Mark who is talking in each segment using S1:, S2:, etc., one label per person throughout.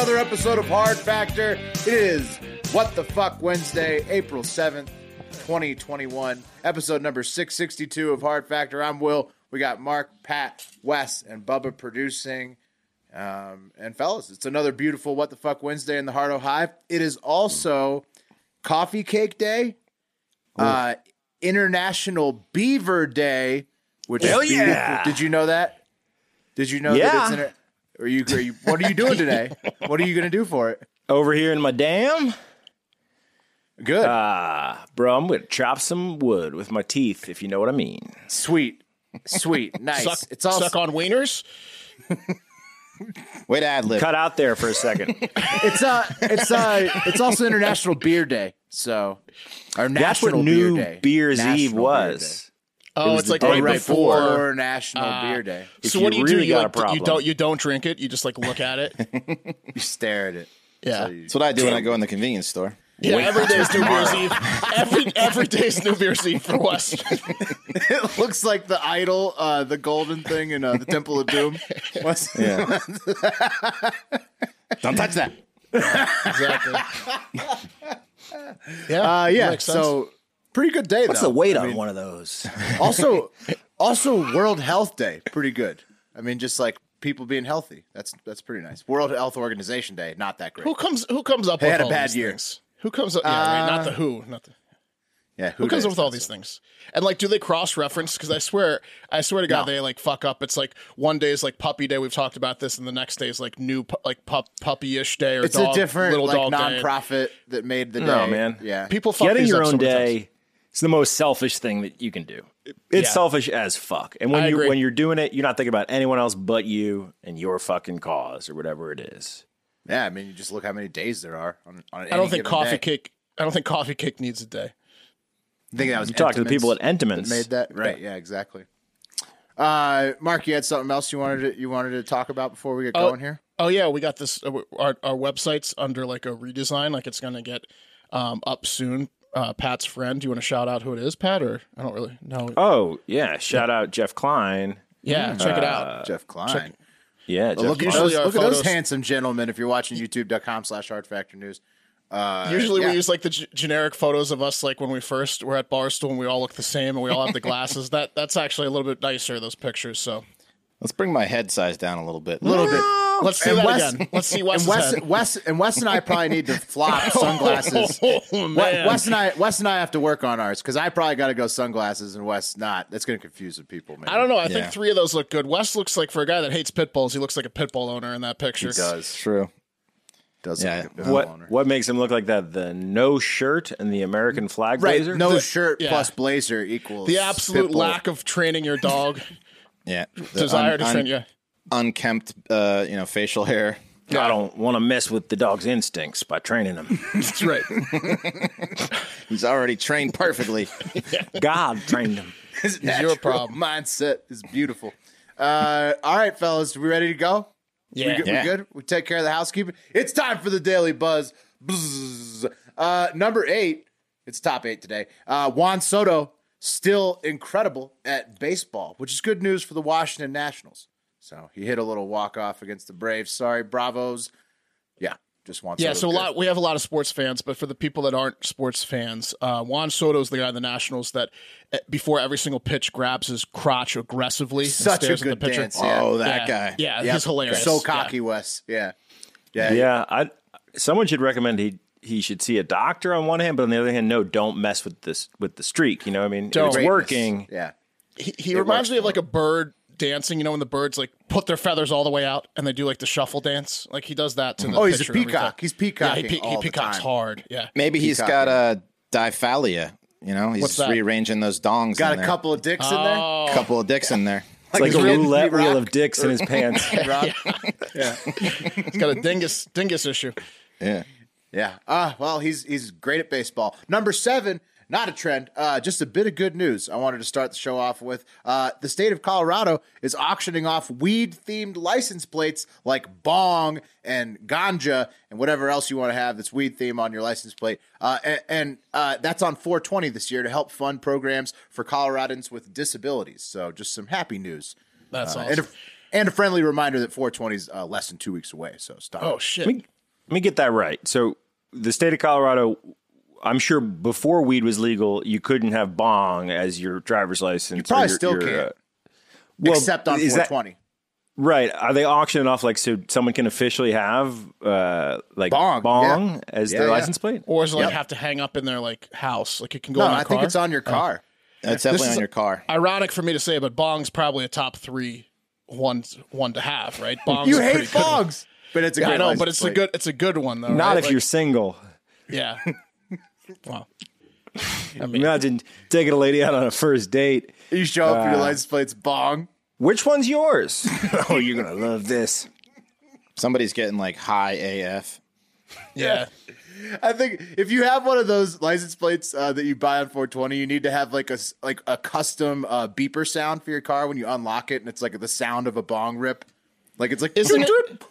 S1: Another episode of Hard Factor. It is What the Fuck Wednesday, April 7th, 2021, episode number 662 of Hard Factor. I'm Will. We got Mark, Pat, Wes, and Bubba producing. Um, and fellas, it's another beautiful What the Fuck Wednesday in the Heart of Hive. It is also Coffee Cake Day, uh, International Beaver Day, which
S2: Hell
S1: is
S2: yeah.
S1: Did you know that? Did you know that
S2: Yeah.
S1: it's inter- are you, are you what are you doing today? what are you going to do for it?
S2: Over here in my dam,
S1: Good.
S2: uh, bro, I'm gonna chop some wood with my teeth, if you know what I mean.
S1: Sweet. Sweet. Nice.
S3: Suck,
S1: it's all
S3: suck on wieners.
S4: Wait, ad lib.
S2: Cut out there for a second.
S1: it's uh it's uh it's also International Beer Day. So our
S2: That's what
S1: National
S2: New
S1: Beer Day.
S2: Beer's
S1: National
S2: Eve
S1: Beer
S2: was.
S3: Oh,
S2: was
S3: it's like
S2: day
S1: Day.
S3: right
S1: Right
S3: before.
S1: before National
S3: uh,
S1: Beer Day.
S2: If
S3: So what do
S2: you
S3: you
S2: really
S3: do? You,
S2: got a
S3: like, you don't you don't drink it. You just like look at it.
S1: You stare at it.
S3: Yeah,
S4: That's what I do when I go in the convenience store.
S3: yeah. Every day's New Year's Eve. Every every day's New Year's Eve for Wes.
S1: It looks like the idol, uh, the golden thing in uh, the Temple of Doom. What's-
S4: Yeah. Don't touch that.
S3: exactly. Yeah.
S1: Uh, yeah.
S3: makes sense.
S1: So pretty good day
S2: What's
S1: though.
S2: the weight
S1: I
S2: on
S1: mean,
S2: one of those?
S1: also also World Health Day, pretty good. I mean, just like people being healthy. That's that's pretty nice. World Health Organization Day, not that great.
S3: who comes who comes up
S1: They
S3: with
S1: had a bad year.
S3: things? Who comes up? Yeah, right. Not the uh, who. Not the.
S1: yeah,
S3: Who comes up with all
S1: is
S3: these things? And like, do they cross reference? Because I swear, I swear to God,
S1: No.
S3: they like fuck up. It's like one day is like puppy day. We've talked about this, and the next day is like new pu- like pup puppy-ish day or
S1: It's
S3: dog,
S1: a different
S3: little
S1: like
S3: dog day.
S1: nonprofit that made the day.
S2: No, man.
S1: Yeah,
S3: People fuck
S2: Getting
S3: these
S2: your
S3: up so
S2: own
S3: times.
S2: day is the most selfish thing that you can do. It's
S3: Yeah.
S2: selfish as fuck. And when
S3: I
S2: you
S3: agree.
S2: when you're doing it, you're not thinking about anyone else but you and your fucking cause or whatever it is.
S1: yeah. I mean, you just look how many days there are on. on
S3: I don't think coffee kick. I don't think coffee Kick needs a day.
S1: I think that was
S2: You talk to the people at
S1: Entenmann's
S2: Entenmann's.
S1: that made that right. Yeah, exactly. Uh, Mark, you had something else you wanted to you wanted to talk about before we get
S3: Oh.
S1: going here.
S3: Oh yeah, we got this. Uh, our our website's under like a redesign. Like it's gonna get um, up soon. Uh, Pat's friend. Do you want to shout out who it is, Pat? Or I don't really know.
S2: Oh yeah! Shout out Jeff Klein.
S3: yeah, check it out.
S1: Jeff Klein.
S2: Yeah, Jeff
S1: Well, look at
S3: Usually
S1: those,
S3: our
S1: look at those handsome gentlemen. If you're watching YouTube.com slash Hard Factor News. Uh,
S3: Usually
S1: yeah.
S3: we use like the g- generic photos of us like when we first were at Barstool and we all look the same and we all have the glasses. that that's actually a little bit nicer those pictures. So
S4: Let's bring my head size down a little bit.
S1: a little bit.
S3: let's see
S1: And
S3: that
S1: Wes-
S3: again. Let's see
S1: And
S3: Wes.
S1: Wes, Wes, and Wes and I probably need to flop sunglasses.
S3: Oh,
S1: We-
S3: man.
S1: Wes and I, Wes and I have to work on ours because I probably got to go sunglasses and Wes not. That's going to confuse the people, man.
S3: I don't know. I
S4: Yeah.
S3: think three of those look good. Wes looks like for a guy that hates pit bulls, he looks like a pit bull owner in that picture.
S1: He Does
S4: True.
S1: does
S4: Yeah.
S1: like
S2: What
S1: owner.
S2: what makes him look like that? The no shirt and the American flag
S1: Right,
S2: blazer.
S1: no
S3: The-
S1: shirt
S3: yeah.
S1: plus blazer equals
S3: The absolute
S1: pit bull.
S3: lack of training your dog,
S4: Yeah. The
S3: desire
S4: un-
S3: to
S4: un-
S3: train. Yeah,
S4: Unkempt, uh, you know, facial hair.
S2: I don't want to mess with the dog's instincts by training him.
S3: that's right.
S4: He's already trained perfectly.
S2: God trained him.
S1: His
S3: your problem.
S1: mindset is beautiful. Uh, all right, fellas, we ready to go?
S3: Yeah.
S1: We, good?
S4: Yeah.
S1: we good? We take care of the housekeeping. It's time for the daily buzz. Buzz. Uh, number eight. It's top eight today. Uh, Juan Soto still incredible at baseball, which is good news for the Washington Nationals. So he hit a little walk off against the Braves. Sorry, Bravos. Yeah, just Juan.
S3: Yeah,
S1: Soto's
S3: so a
S1: good.
S3: lot we have a lot of sports fans, but for the people that aren't sports fans, uh, Juan Soto's the guy in the Nationals that uh, before every single pitch grabs his crotch aggressively, and
S1: Such a
S3: stares at
S1: good
S3: the pitcher.
S1: dance. Yeah.
S4: Oh, that
S3: yeah.
S4: guy.
S3: Yeah,
S1: Yep.
S3: he's hilarious.
S1: So
S3: Yeah.
S1: cocky, Wes. Yeah, yeah,
S2: Yeah, I. Someone should recommend he he should see a doctor on one hand, but on the other hand, no, don't mess with this with the streak. You know, what I mean,
S3: Don't.
S2: it's
S1: Greatness.
S2: working.
S1: Yeah.
S3: He, he reminds me of like a bird dancing. You know, when the birds like put their feathers all the way out and they do like the shuffle dance. Like he does that to the
S1: Oh, he's a
S3: picture every
S1: peacock.
S3: time.
S1: He's
S3: Yeah, he,
S1: peacocking
S3: pe-
S1: all
S3: he
S1: the
S3: peacocks
S1: time.
S3: hard. Yeah.
S4: Maybe he's
S1: Peacock,
S4: got a diphallia. You know, he's
S3: What's
S4: rearranging those dongs.
S1: Got
S4: in
S1: a
S4: there.
S1: couple of dicks in there.
S3: Oh,
S4: couple of dicks in there.
S2: It's like
S1: his
S2: a
S1: Red
S2: roulette
S1: Meat
S2: wheel of dicks in his pants.
S1: Rock?
S3: he's got a dingus dingus issue.
S4: Yeah.
S1: Yeah. Ah, well, he's he's great at baseball. Number seven, not a trend, uh, just a bit of good news. I wanted to start the show off with. Uh, the state of Colorado is auctioning off weed-themed license plates like bong and ganja and whatever else you want to have that's weed theme on your license plate. Uh, and and uh, that's on 420 this year to help fund programs for Coloradans with disabilities. So just some happy news.
S3: That's
S1: Uh,
S3: awesome.
S1: and, a, and a friendly reminder that 420 is uh, less than two weeks away. So stop.
S3: oh shit.
S2: Let me, let me get that right. So the state of Colorado, I'm sure before weed was legal, you couldn't have bong as your driver's license. You
S1: probably still can't.
S2: well,
S1: except on
S2: is that-
S1: 420.
S2: right. Are they auctioning off like so someone can officially have uh, like
S1: Bong,
S2: bong as
S1: Yeah,
S2: their
S1: yeah.
S2: license plate?
S3: or is it like
S1: Yep.
S3: have to hang up in their like house? Like it can go
S1: No,
S3: in a
S1: I think
S3: car?
S1: it's on your car.
S4: It's definitely
S3: is
S4: on your car.
S3: Ironic for me to say, but bong's probably a top three one one to have, right? Bong's
S1: You hate
S3: pretty good one.
S1: bogs, but it's a
S3: Yeah, I know, but it's a good it's a good one though.
S2: Not
S3: right?
S2: if
S3: Like,
S2: you're single.
S3: yeah. well, I mean,
S2: Imagine taking a lady out on a first date.
S1: You show up
S2: Uh,
S1: your license plate's bong.
S2: Which one's yours? oh, you're gonna love this.
S4: Somebody's getting like high AF.
S3: yeah.
S1: I think if you have one of those license plates uh, that you buy on 420, you need to have like a s- like a custom uh, beeper sound for your car when you unlock it, and it's like the sound of a bong rip. Like it's like
S3: Isn't it?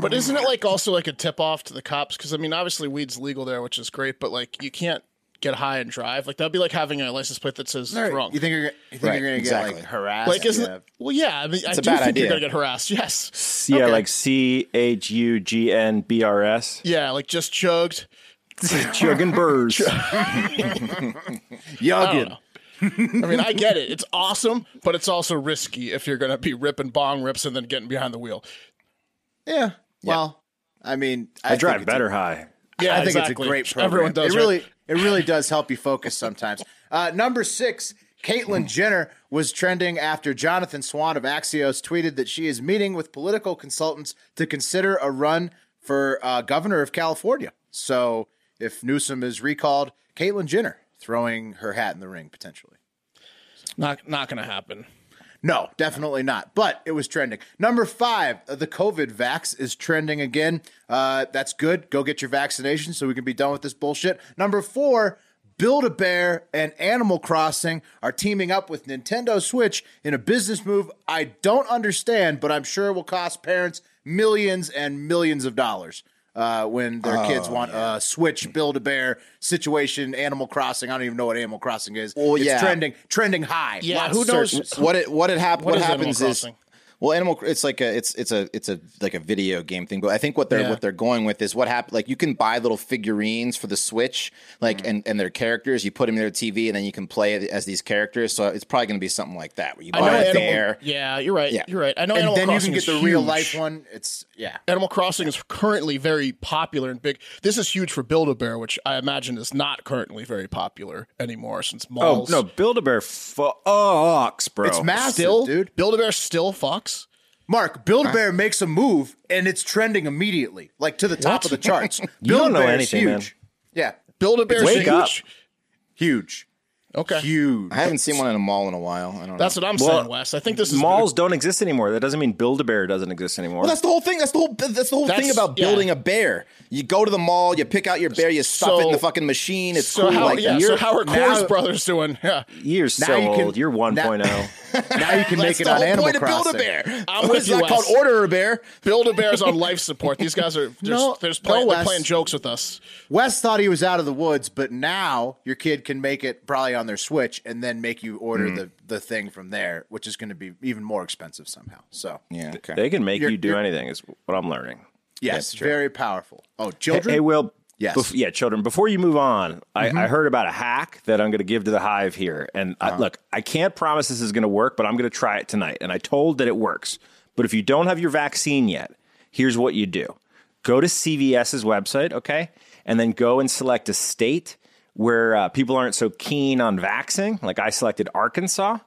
S3: But isn't it like also like a tip off to the cops? Because I mean, obviously weed's legal there, which is great, but like you can't get high and drive. Like that'd be like having a license plate that says
S1: Right.
S3: drunk.
S1: You think you're, you think
S4: Right,
S1: you're gonna get like harassed?
S3: like isn't
S1: Yeah.
S3: Well, yeah. I mean, I
S4: a
S3: do
S4: bad
S3: think
S4: idea.
S3: you're gonna get harassed. Yes.
S2: Yeah,
S1: Okay.
S2: like C H U G N B R S.
S3: Yeah, like just chugged.
S2: Chugging burrs.
S3: I don't
S1: Yoggin.
S3: know. I mean, I get it. It's awesome, but it's also risky if you're gonna be ripping bong rips and then getting behind the wheel.
S1: Yeah. Well, I mean, I,
S2: I drive
S1: think it's a-
S2: better high.
S3: Yeah,
S1: I think
S3: exactly.
S1: it's a great program.
S3: Everyone does.
S1: It
S3: right?
S1: really, it really does help you focus sometimes. Uh, number six, Caitlyn Jenner was trending after Jonathan Swan of Axios tweeted that she is meeting with political consultants to consider a run for uh, governor of California. So if Newsom is recalled, Caitlyn Jenner throwing her hat in the ring potentially.
S3: not not gonna happen.
S1: No, definitely not. But it was trending. Number five, uh, the COVID vax is trending again. Uh, that's good. Go get your vaccination so we can be done with this bullshit. Number four, Build a Bear and Animal Crossing are teaming up with Nintendo Switch in a business move I don't understand, but I'm sure will cost parents millions and millions of dollars. Uh, when their kids
S4: Oh,
S1: want a Switch Build a Bear situation, Animal Crossing. I don't even know what Animal Crossing is.
S4: Well,
S1: it's
S4: yeah.
S1: trending, trending high.
S3: Yeah,
S1: Lots
S3: who knows?
S1: searches.
S4: What it what it hap-
S3: What
S4: what,
S3: is Animal
S4: happens is
S3: Crossing?
S4: Well animal it's like a it's it's a it's a like a video game thing but i think what they're
S3: Yeah.
S4: what they're going with is what happened like you can buy little figurines for the switch like mm-hmm. and and their characters you put them in their tv and then you can play it as these characters so it's probably going to be something like that where you buy a
S3: Animal,
S4: bear
S3: Yeah, you're right.
S4: Yeah.
S3: You're right. I know
S1: and
S3: Animal
S1: then you can get
S3: is
S1: the real life one. It's yeah.
S3: Animal Crossing is currently very popular and big. This is huge for Build a Bear, which I imagine is not currently very popular anymore since
S2: oh,
S3: malls.
S2: Oh no, Build a Bear fucks, bro.
S1: It's massive,
S3: still,
S1: dude.
S3: Build a Bear still fucks.
S1: Mark, Build a Bear makes a move and it's trending immediately, like to the top of the charts. Build
S2: don't know
S1: a Bear
S2: anything,
S1: is
S2: man.
S1: Yeah,
S3: Build a Bear
S2: Wake
S3: huge.
S2: up.
S1: huge,
S3: Okay,
S1: huge.
S4: i haven't seen one in a mall in a while i don't
S3: that's
S4: know
S3: what I'm
S2: Well,
S3: saying, Wes. I think this is
S2: Malls don't exist anymore. That doesn't mean Build a Bear doesn't exist anymore.
S4: well, that's the whole thing. That's the whole. That's the whole
S3: That's-
S4: thing about
S3: yeah.
S4: building a bear. You go to the mall, you pick out your bear, you stuff it in the fucking machine. It's
S3: So
S4: cool
S3: how?
S4: like
S3: yeah.
S4: that.
S3: So how are
S1: now-
S3: Coors Brothers doing? Yeah,
S2: You're
S1: Now
S2: so
S1: you can-
S2: old. You're oh. 1.0.
S1: now you can make it on
S4: whole
S1: Animal
S4: point
S1: Crossing.
S4: build a bear.
S3: I'm
S4: What
S3: with
S4: is
S3: you,
S4: that called? Order a bear.
S3: Build a Bear's on life support. These guys are they're,
S1: No,
S3: they're, just
S1: no,
S3: they're playing jokes with us.
S1: Wes thought he was out of the woods, but now your kid can make it probably on their Switch and then make you order
S4: Hmm.
S1: the, the thing from there, which is going to be even more expensive somehow. So
S4: Yeah. Okay.
S2: they can make
S1: You're-
S2: you do anything. Is what I'm learning.
S1: yes,
S4: That's
S1: very powerful. Oh, children.
S2: hey, Will.
S1: Yes.
S2: bef- yeah, children. Before you move on, I, I heard about a hack that I'm going to give to the hive here. And I, look, I can't promise this is going to work, but I'm going to try it tonight. And I told that it works. But if you don't have your vaccine yet, here's what you do: go to CVS's website, okay, and then go and select a state where uh, people aren't so keen on vaxing. Like I selected Arkansas,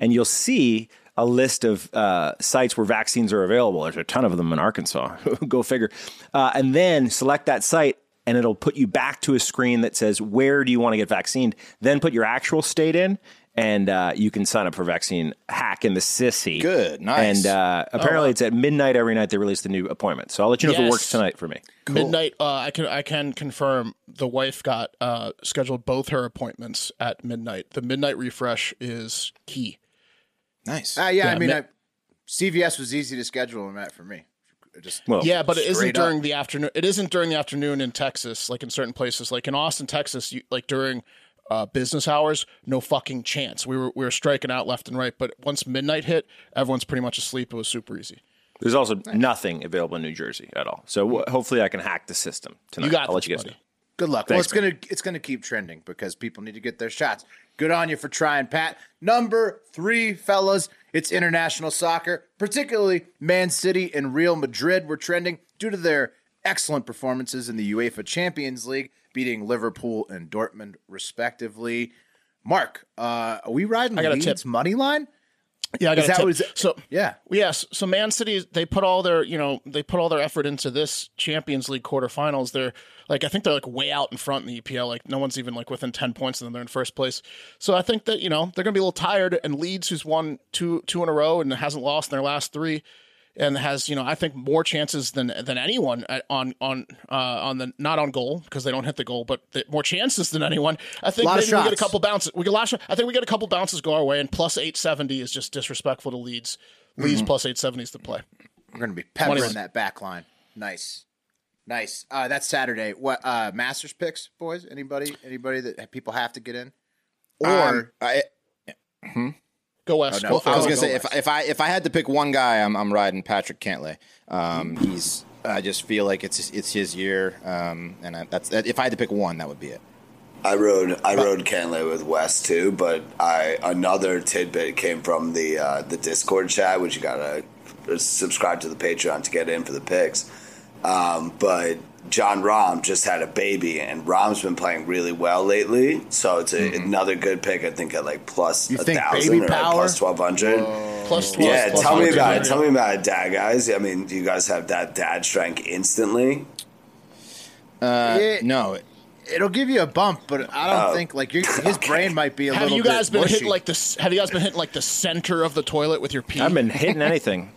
S2: and you'll see a list of uh, sites where vaccines are available. There's a ton of them in Arkansas. Go figure. Uh, and then select that site, and it'll put you back to a screen that says where do you want to get vaccinated. Then put your actual state in, and uh, you can sign up for vaccine hack in the sissy.
S4: Good, nice.
S2: And uh, apparently, it's at midnight every night. They release the new appointment, so I'll let you know if it works tonight for me.
S3: Midnight. Uh, I can I can confirm the wife got uh, scheduled both her appointments at midnight. The midnight refresh is key.
S4: Nice.
S1: Uh, yeah, I mean,
S3: mi-
S1: I, CVS was easy to schedule and that for me. Just
S2: Well,
S3: Yeah, but it isn't
S1: straight up.
S3: during the afternoon. It isn't during the afternoon in Texas, like in certain places, like in Austin, Texas. You, like during uh, business hours, no fucking chance. We were we were striking out left and right. But once midnight hit, everyone's pretty much asleep. It was super easy.
S2: There's also nothing available in New Jersey at all. So w- hopefully, I can hack the system tonight.
S3: You got
S2: I'll let you guys
S3: buddy.
S2: know.
S1: Good luck.
S2: Thanks,
S1: well, it's gonna it's gonna keep trending because people need to get their shots. Good on you for trying, Pat. Number three, fellas, it's international soccer, particularly Man City and Real Madrid were trending due to their excellent performances in the UEFA Champions League, beating Liverpool and Dortmund respectively. Mark, uh, are we riding
S3: got a
S1: Leeds
S3: tip.
S1: money line?
S3: Yeah, I got
S1: Is
S3: a
S1: that
S3: tip.
S1: is-
S3: so.
S1: Yeah.
S3: Yes, so Man City they put all their you know they put all their effort into this Champions League quarterfinals. They're like I think they're like way out in front in the EPL. Like no one's even like within ten points of them. They're in first place. So I think that you know they're gonna be a little tired. And Leeds, who's won two two in a row and hasn't lost in their last three, and has you know I think more chances than than anyone on on uh, on the not on goal because they don't hit the goal, but the, more chances than anyone. I think maybe we get a couple bounces. We get a lot of shot- I think we get a couple bounces go our way, and plus eight seventy is just disrespectful to Leeds. Leeds
S1: Mm-hmm.
S3: plus eight seventy is the play.
S1: We're gonna be peppering
S3: Money-
S1: that back line. Nice. Nice. Uh, that's Saturday. What uh Masters picks, boys? Anybody? Anybody that people have to get in? Or
S4: Um, I,
S3: Go west.
S1: Oh,
S3: Go
S1: no.
S3: for
S4: I was gonna
S1: go
S4: say if,
S1: Wes.
S4: if I if I had to pick one guy, I'm I'm riding Patrick Cantlay. Um, he's I just feel like it's it's his year, um, and I, that's if I had to pick one, that would be it.
S5: I rode I rode Cantlay with Wes too, but I another tidbit came from the uh, the Discord chat, which you gotta subscribe to the Patreon to get in for the picks. Um, but Jon Rahm just had a baby, and Rahm's been playing really well lately, so it's a, mm-hmm. another good pick. I think at like plus
S1: You
S5: a
S1: think
S5: thousand
S1: baby
S5: or like plus twelve hundred.
S3: Plus 12,
S5: Yeah,
S3: plus
S5: tell me about it. Tell me about it, dad guys. I mean, do you guys have that dad strength instantly?
S1: Uh, yeah,
S4: No,
S1: it'll give you a bump, but I don't
S5: Oh.
S1: think like your, his brain might be a
S3: Have
S1: little.
S3: you guys
S1: bit
S3: been
S1: mushy.
S3: hitting like this? Have you guys been hitting like the center of the toilet with your pee?
S2: I haven't been hitting anything.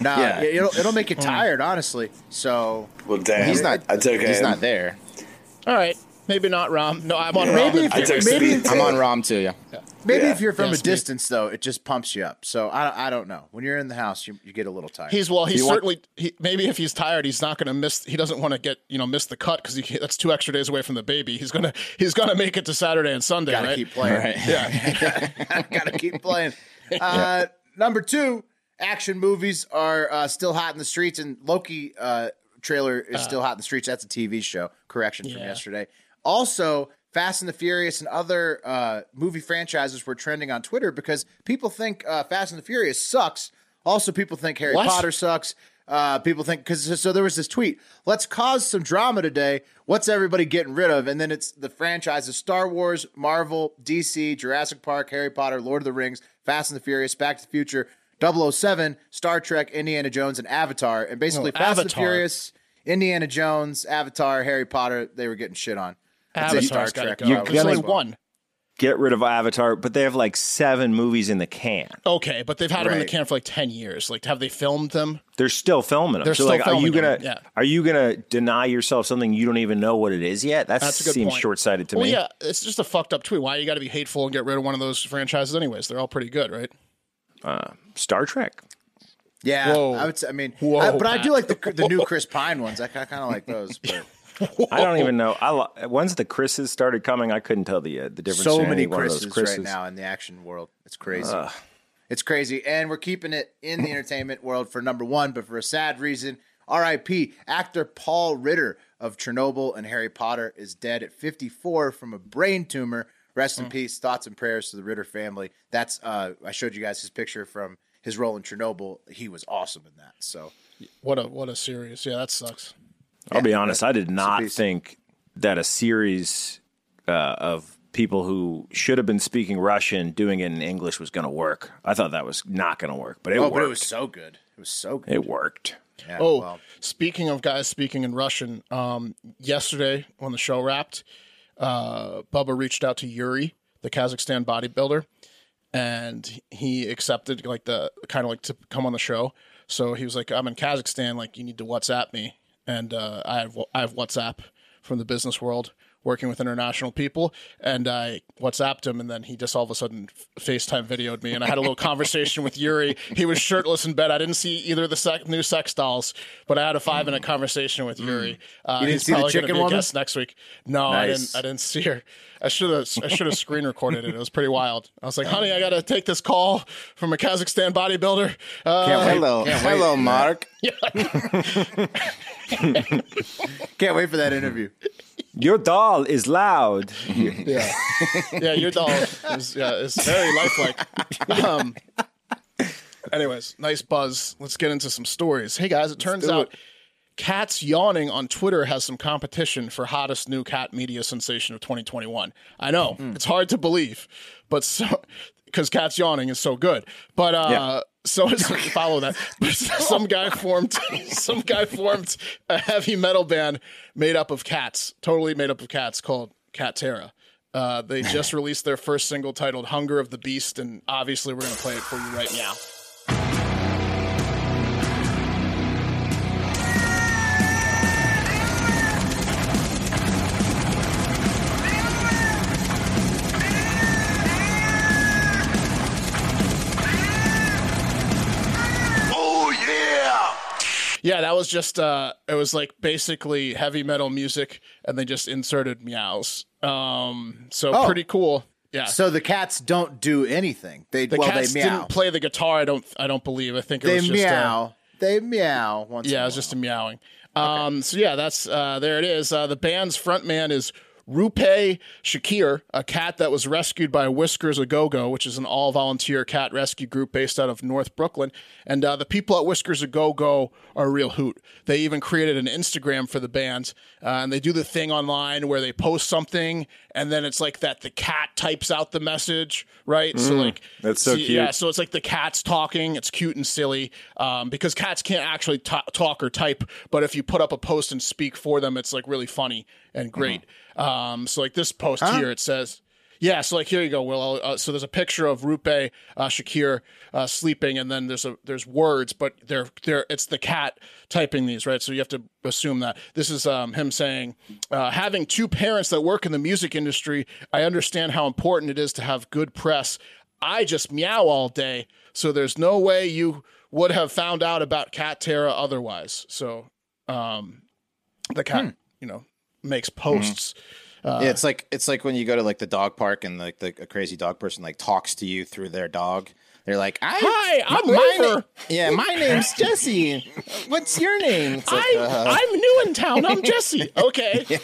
S1: No,
S4: Yeah.
S1: it'll it'll make you tired, honestly. So
S5: Well, damn,
S4: he's not.
S5: I took
S4: He's
S5: him.
S4: not there.
S3: All right, maybe not Rahm. No, I'm on
S5: Yeah.
S3: Rahm.
S1: Maybe if
S5: I took
S1: maybe
S5: speed.
S1: if-
S4: I'm on Rahm too. Yeah.
S1: maybe
S5: Yeah.
S1: if you're from
S3: Yes,
S1: a
S3: me.
S1: distance though, it just pumps you up. So I I don't know. When you're in the house, you, you get a little tired.
S3: He's well. He's
S4: You want-
S3: certainly. He, maybe if he's tired, he's not going to miss. He doesn't want to get you know miss the cut because that's two extra days away from the baby. He's gonna he's gonna make it to Saturday and Sunday,
S1: gotta
S3: right?
S1: keep playing.
S4: Right.
S3: Yeah.
S1: gotta keep playing. Uh, number two, action movies are uh, still hot in the streets, and Loki uh, trailer is still hot in the streets. That's a TV show. Correction from
S3: Yeah.
S1: yesterday. Also, Fast and the Furious and other uh, movie franchises were trending on Twitter because people think uh, Fast and the Furious sucks. Also, people think Harry
S3: What?
S1: Potter sucks. Uh, people think because so there was this tweet. Let's cause some drama today. What's everybody getting rid of? And then it's the franchises: Star Wars, Marvel, DC, Jurassic Park, Harry Potter, Lord of the Rings, Fast and the Furious, Back to the Future, 007, Star Trek, Indiana Jones, and Avatar. And basically,
S3: Oh,
S1: Fast and the Furious, Indiana Jones, Avatar, Harry Potter, they were getting shit on. I'd say
S3: Avatar's got to
S1: Trek
S3: go.
S2: You
S3: uh,
S1: There's
S3: only one.
S2: Get rid of Avatar, but they have like seven movies in the can.
S3: Okay, but they've had them in the can for like ten years. Like, have they filmed them?
S2: They're still filming them.
S3: They're
S2: so
S3: still
S2: like, are you gonna
S3: yeah.
S2: are you gonna deny yourself something you don't even know what it is yet? That
S3: That's
S2: seems
S3: point.
S2: short sighted to
S3: well,
S2: me.
S3: yeah, it's just a fucked up tweet. Why you got to be hateful and get rid of one of those franchises? Anyways, they're all pretty good, right?
S2: Uh, Star Trek.
S1: Yeah,
S3: Whoa.
S1: I would say. I mean,
S3: Whoa,
S1: I- but I do like the the new Chris Pine ones. I kind of like those. But
S2: I don't even know. I lo- once the Chris's started coming, I couldn't tell the uh, the difference.
S1: so many
S2: any those
S1: Chris's,
S2: Chris's.
S1: right now in the action world. It's crazy. It's crazy, and we're keeping it in the entertainment world for number one, but for a sad reason. R.I.P. Actor Paul Ritter of Chernobyl and Harry Potter is dead at 54 from a brain tumor. Rest
S2: Hmm.
S1: in peace. Thoughts and prayers to the Ritter family. That's uh, I showed you guys his picture from his role in Chernobyl. He was awesome in that. So
S3: What a what a series. Yeah, that sucks.
S2: I'll be honest. I did not think that a series uh, of people who should have been speaking Russian doing it in English was going to work. I thought that was not going to work, but it
S1: Oh,
S2: worked.
S1: but it was so good. It was so good.
S2: it worked.
S1: Yeah,
S3: Oh,
S1: well,
S3: speaking of guys speaking in Russian, um, yesterday when the show wrapped, uh, Bubba reached out to Yuri, the Kazakhstan bodybuilder, and he accepted like the kind of like to come on the show. So he was like, "I'm in Kazakhstan. Like, you need to WhatsApp me." And uh, I have I have WhatsApp from the business world, working with international people, and I WhatsApped him, and then he just all of a sudden FaceTime videoed me, and I had a little conversation with Yuri. He was shirtless in bed. I didn't see either of the sec- new sex dolls, but I had a five minute conversation with Yuri. Uh,
S1: Mm. You didn't
S3: he's
S1: see the chicken woman?
S3: next week. No, I didn't. I didn't see her. I should have. I should have screen recorded it. It was pretty wild. I was like, "Honey, I got to take this call from a Kazakhstan bodybuilder." Uh,
S1: Can't wait.
S4: Hello,
S1: Can't wait.
S4: hello, Mark.
S1: Can't wait for that interview.
S2: Your doll is loud.
S3: Yeah, yeah, your doll is yeah is very lifelike. Um, anyways, nice buzz. Let's get into some stories. Hey guys, it turns
S1: do
S3: out Cats Yawning on Twitter has some competition for hottest new cat media sensation of 2021. I know it's hard to believe, but so because Cats Yawning is so good, but uh. So is, follow that. Some guy formed some guy formed a heavy metal band made up of cats, totally made up of cats, called Cattera. Uh, they just released their first single titled "Hunger of the Beast," and obviously we're gonna play it for you right now.
S6: Yeah,
S3: that was just uh it was like basically heavy metal music and they just inserted meows. Um so
S1: Oh.
S3: pretty cool. Yeah.
S1: So the cats don't do anything. They
S3: the
S1: well,
S3: cats
S1: they meow.
S3: didn't play the guitar, I don't I don't believe. I think it
S1: they
S3: was just uh,
S1: meow. they meow. Once
S3: yeah, it was just a meowing. Um so yeah, that's uh there it is. Uh the band's frontman is Rupe Shakir, a cat that was rescued by Whiskers a Go Go, which is an all volunteer cat rescue group based out of North Brooklyn. And uh, the people at Whiskers a Go Go are a real hoot. They even created an Instagram for the band, uh, and they do the thing online where they post something, and then it's like that the cat types out the message, right? so like
S2: that's so
S3: see-
S2: cute.
S3: Yeah, so it's like the cat's talking. It's cute and silly um, because cats can't actually ta talk or type. But if you put up a post and speak for them, it's like really funny and great. Um, so like this post here, it says. Yeah, so like here you go, Will. Uh, so there's a picture of Rupe uh, Shakir uh, sleeping, and then there's a there's words, but they're they're it's the cat typing these, right? So you have to assume that this is um, him saying, uh, having two parents that work in the music industry, I understand how important it is to have good press. I just meow all day, so there's no way you would have found out about Cattera otherwise. So um, the cat, you know, makes mm-hmm. posts.
S4: Uh, yeah, it's like it's like when you go to like the dog park and like the, a crazy dog person like talks to you through their dog. They're like, I,
S3: Hi, I'm
S4: my na- yeah, my name's Jesse. What's your name? It's like,
S3: I'm,
S4: uh,
S3: I'm new in town. I'm Jesse. Okay.
S2: Yeah,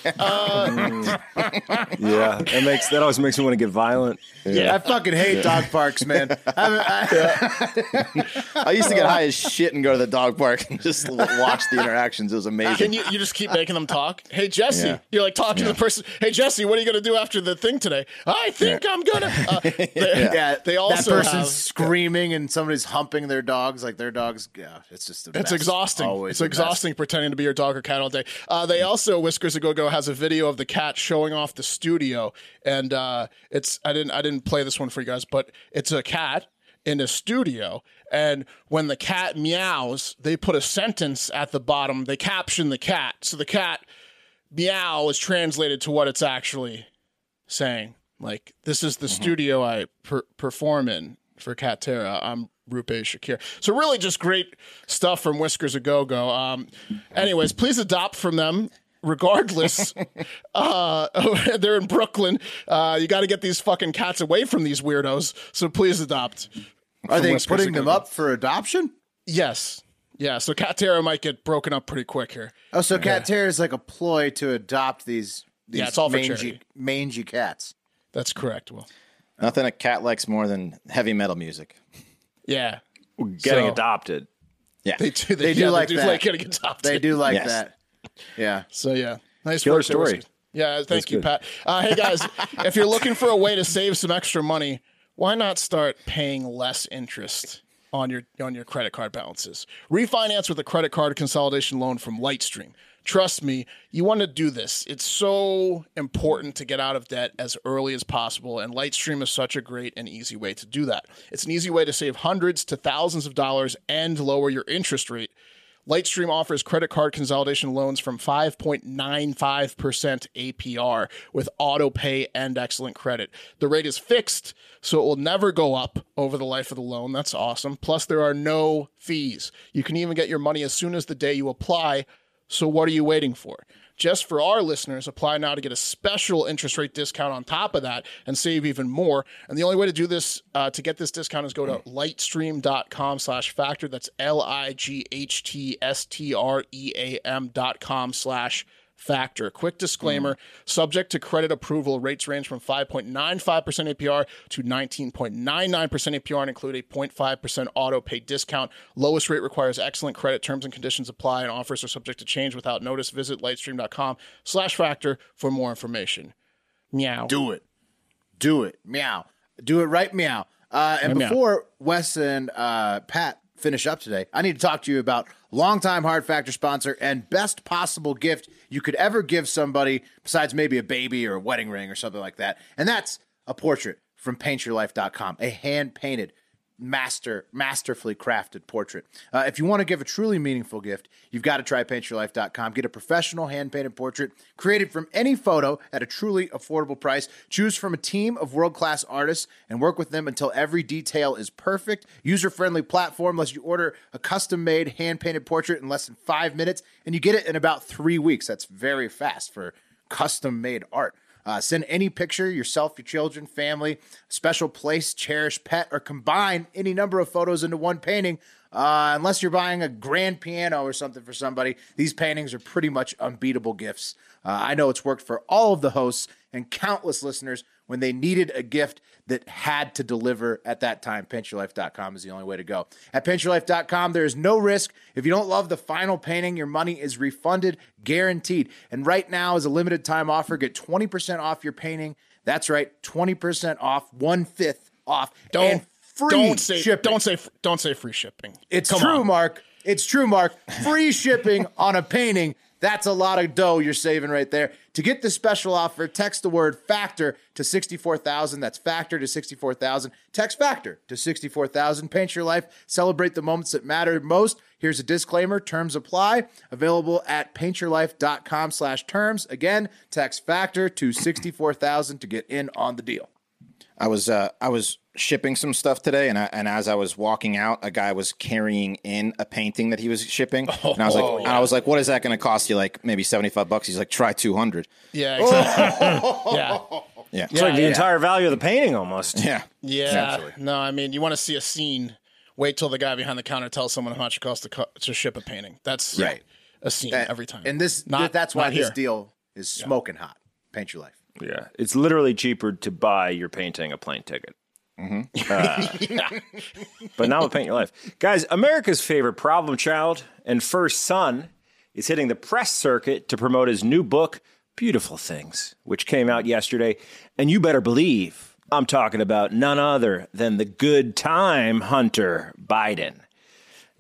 S2: that makes that always makes me want to get violent.
S3: Yeah.
S1: I fucking hate dog parks, man. I, I,
S4: I used to get high as shit and go to the dog park and just watch the interactions. It was amazing.
S3: Can you, you just keep making them talk? Hey, Jesse.
S4: Yeah.
S3: You're like talking to the person. Hey, Jesse, what are you going to do after the thing today? I think I'm going to. Uh, they,
S1: yeah,
S3: They
S1: that
S3: also
S1: person's
S3: have.
S1: Screaming and somebody's humping their dogs like their dogs. Yeah, it's just a
S3: It's
S1: mess.
S3: exhausting.
S1: Always
S3: it's exhausting pretending to be your dog or cat all day. Uh, they also Whiskers a Go Go has a video of the cat showing off the studio, and uh, it's I didn't I didn't play this one for you guys, but it's a cat in a studio, and when the cat meows, they put a sentence at the bottom. They caption the cat, so the cat meow is translated to what it's actually saying. Like this is the studio I per- perform in for Cattera. I'm Rupe Shakir. So really, just great stuff from Whiskers a Go Go. Um, anyways, please adopt from them. Regardless, uh, they're in Brooklyn. Uh, you got to get these fucking cats away from these weirdos. So please adopt.
S1: Are they
S3: Whiskers
S1: putting them up for adoption?
S3: Yes. Yeah. So Cat Terra might get broken up pretty quick here.
S1: Oh, so Cat Terror is like a ploy to adopt these. these
S3: Yeah, it's all
S1: mangy, mangy cats.
S3: That's correct. Will.
S4: Nothing a cat likes more than heavy metal music.
S3: Yeah.
S2: Getting
S3: So-
S2: adopted.
S4: Yeah,
S3: They do. They,
S1: They do
S3: yeah,
S1: like
S3: they do
S1: that.
S3: like getting adopted.
S1: They do like
S4: Yes.
S1: that. Yeah.
S3: So yeah, nice
S2: Killer
S3: work there,
S2: story.
S3: Whiskers. Yeah, thank you, Pat. Uh, hey guys, if you're looking for a way to save some extra money, why not start paying less interest on your on your credit card balances? Refinance with a credit card consolidation loan from Lightstream. Trust me, you want to do this. It's so important to get out of debt as early as possible, and Lightstream is such a great and easy way to do that. It's an easy way to save hundreds to thousands of dollars and lower your interest rate. Lightstream offers credit card consolidation loans from 5.95% APR with auto pay and excellent credit. The rate is fixed, so it will never go up over the life of the loan. That's awesome. Plus, there are no fees. You can even get your money as soon as the day you apply. So, what are you waiting for? Just for our listeners, apply now to get a special interest rate discount on top of that and save even more. And the only way to do this, uh, to get this discount, is go to lightstream.com slash factor. That's L I G H T S T R E A M dot com slash factor. Quick disclaimer subject to credit approval, rates range from 5.95% APR to 19.99% APR and include a 0.5% auto pay discount. Lowest rate requires excellent credit. Terms and conditions apply and offers are subject to change without notice. Visit lightstream.com slash factor for more information. Meow.
S1: Do it. Do it. Meow. Do it right, meow. Uh, and
S3: Meow.
S1: before Wes and uh, Pat finish up today, I need to talk to you about longtime Hard Factor sponsor and best possible gift you could ever give somebody besides maybe a baby or a wedding ring or something like that. And that's a portrait from paintyourlife.com, a hand painted master masterfully crafted portrait. Uh, if you want to give a truly meaningful gift you've got to try paintyourlife.com get a professional hand painted portrait created from any photo at a truly affordable price. Choose from a team of world class artists and work with them until every detail is perfect. User friendly platform lets you order a custom made hand painted portrait in less than five minutes and you get it in about three weeks. That's very fast for custom made art uh, send any picture, yourself, your children, family, special place, cherished pet, or combine any number of photos into one painting. Uh, unless you're buying a grand piano or something for somebody, these paintings are pretty much unbeatable gifts. Uh, I know it's worked for all of the hosts and countless listeners when they needed a gift that had to deliver at that time. PaintYourLife.com is the only way to go. At PaintYourLife.com, there is no risk. If you don't love the final painting, your money is refunded, guaranteed. And right now, is a limited time offer, get 20% off your painting. That's right, 20% off, one fifth off.
S3: Don't
S1: and free
S3: don't say
S1: shipping.
S3: don't say don't say free shipping.
S1: It's
S3: Come
S1: true,
S3: on.
S1: Mark. It's true, Mark. Free shipping on a painting. That's a lot of dough you're saving right there. To get this special offer, text the word factor to 64,000. That's factor to 64,000. Text factor to 64,000. Paint your life. Celebrate the moments that matter most. Here's a disclaimer. Terms apply. Available at paintyourlife.com slash terms. Again, text factor to 64,000 to get in on the deal.
S4: I was uh, I was shipping some stuff today, and I, and as I was walking out, a guy was carrying in a painting that he was shipping, and I was like, oh, and I was like, what is that going to cost you? Like maybe seventy five bucks. He's like, try two hundred.
S3: Yeah, exactly. yeah.
S4: Yeah,
S2: It's like the
S3: yeah.
S2: entire value of the painting almost.
S4: yeah,
S3: Yeah. No, I mean, you want to see a scene. Wait till the guy behind the counter tells someone how much it costs to, co- to ship a painting. That's
S1: Right.
S3: a scene
S1: And-
S3: every time.
S1: And this
S3: Not-
S1: that's why
S3: not
S1: this
S3: here.
S1: deal is smoking hot. Paint your life.
S2: Yeah. It's literally cheaper to buy your painting a plane ticket. Uh, but now with Paint Your Life. Guys, America's favorite problem child and first son is hitting the press circuit to promote his new book, Beautiful Things, which came out yesterday. And you better believe I'm talking about none other than the good time hunter, Biden.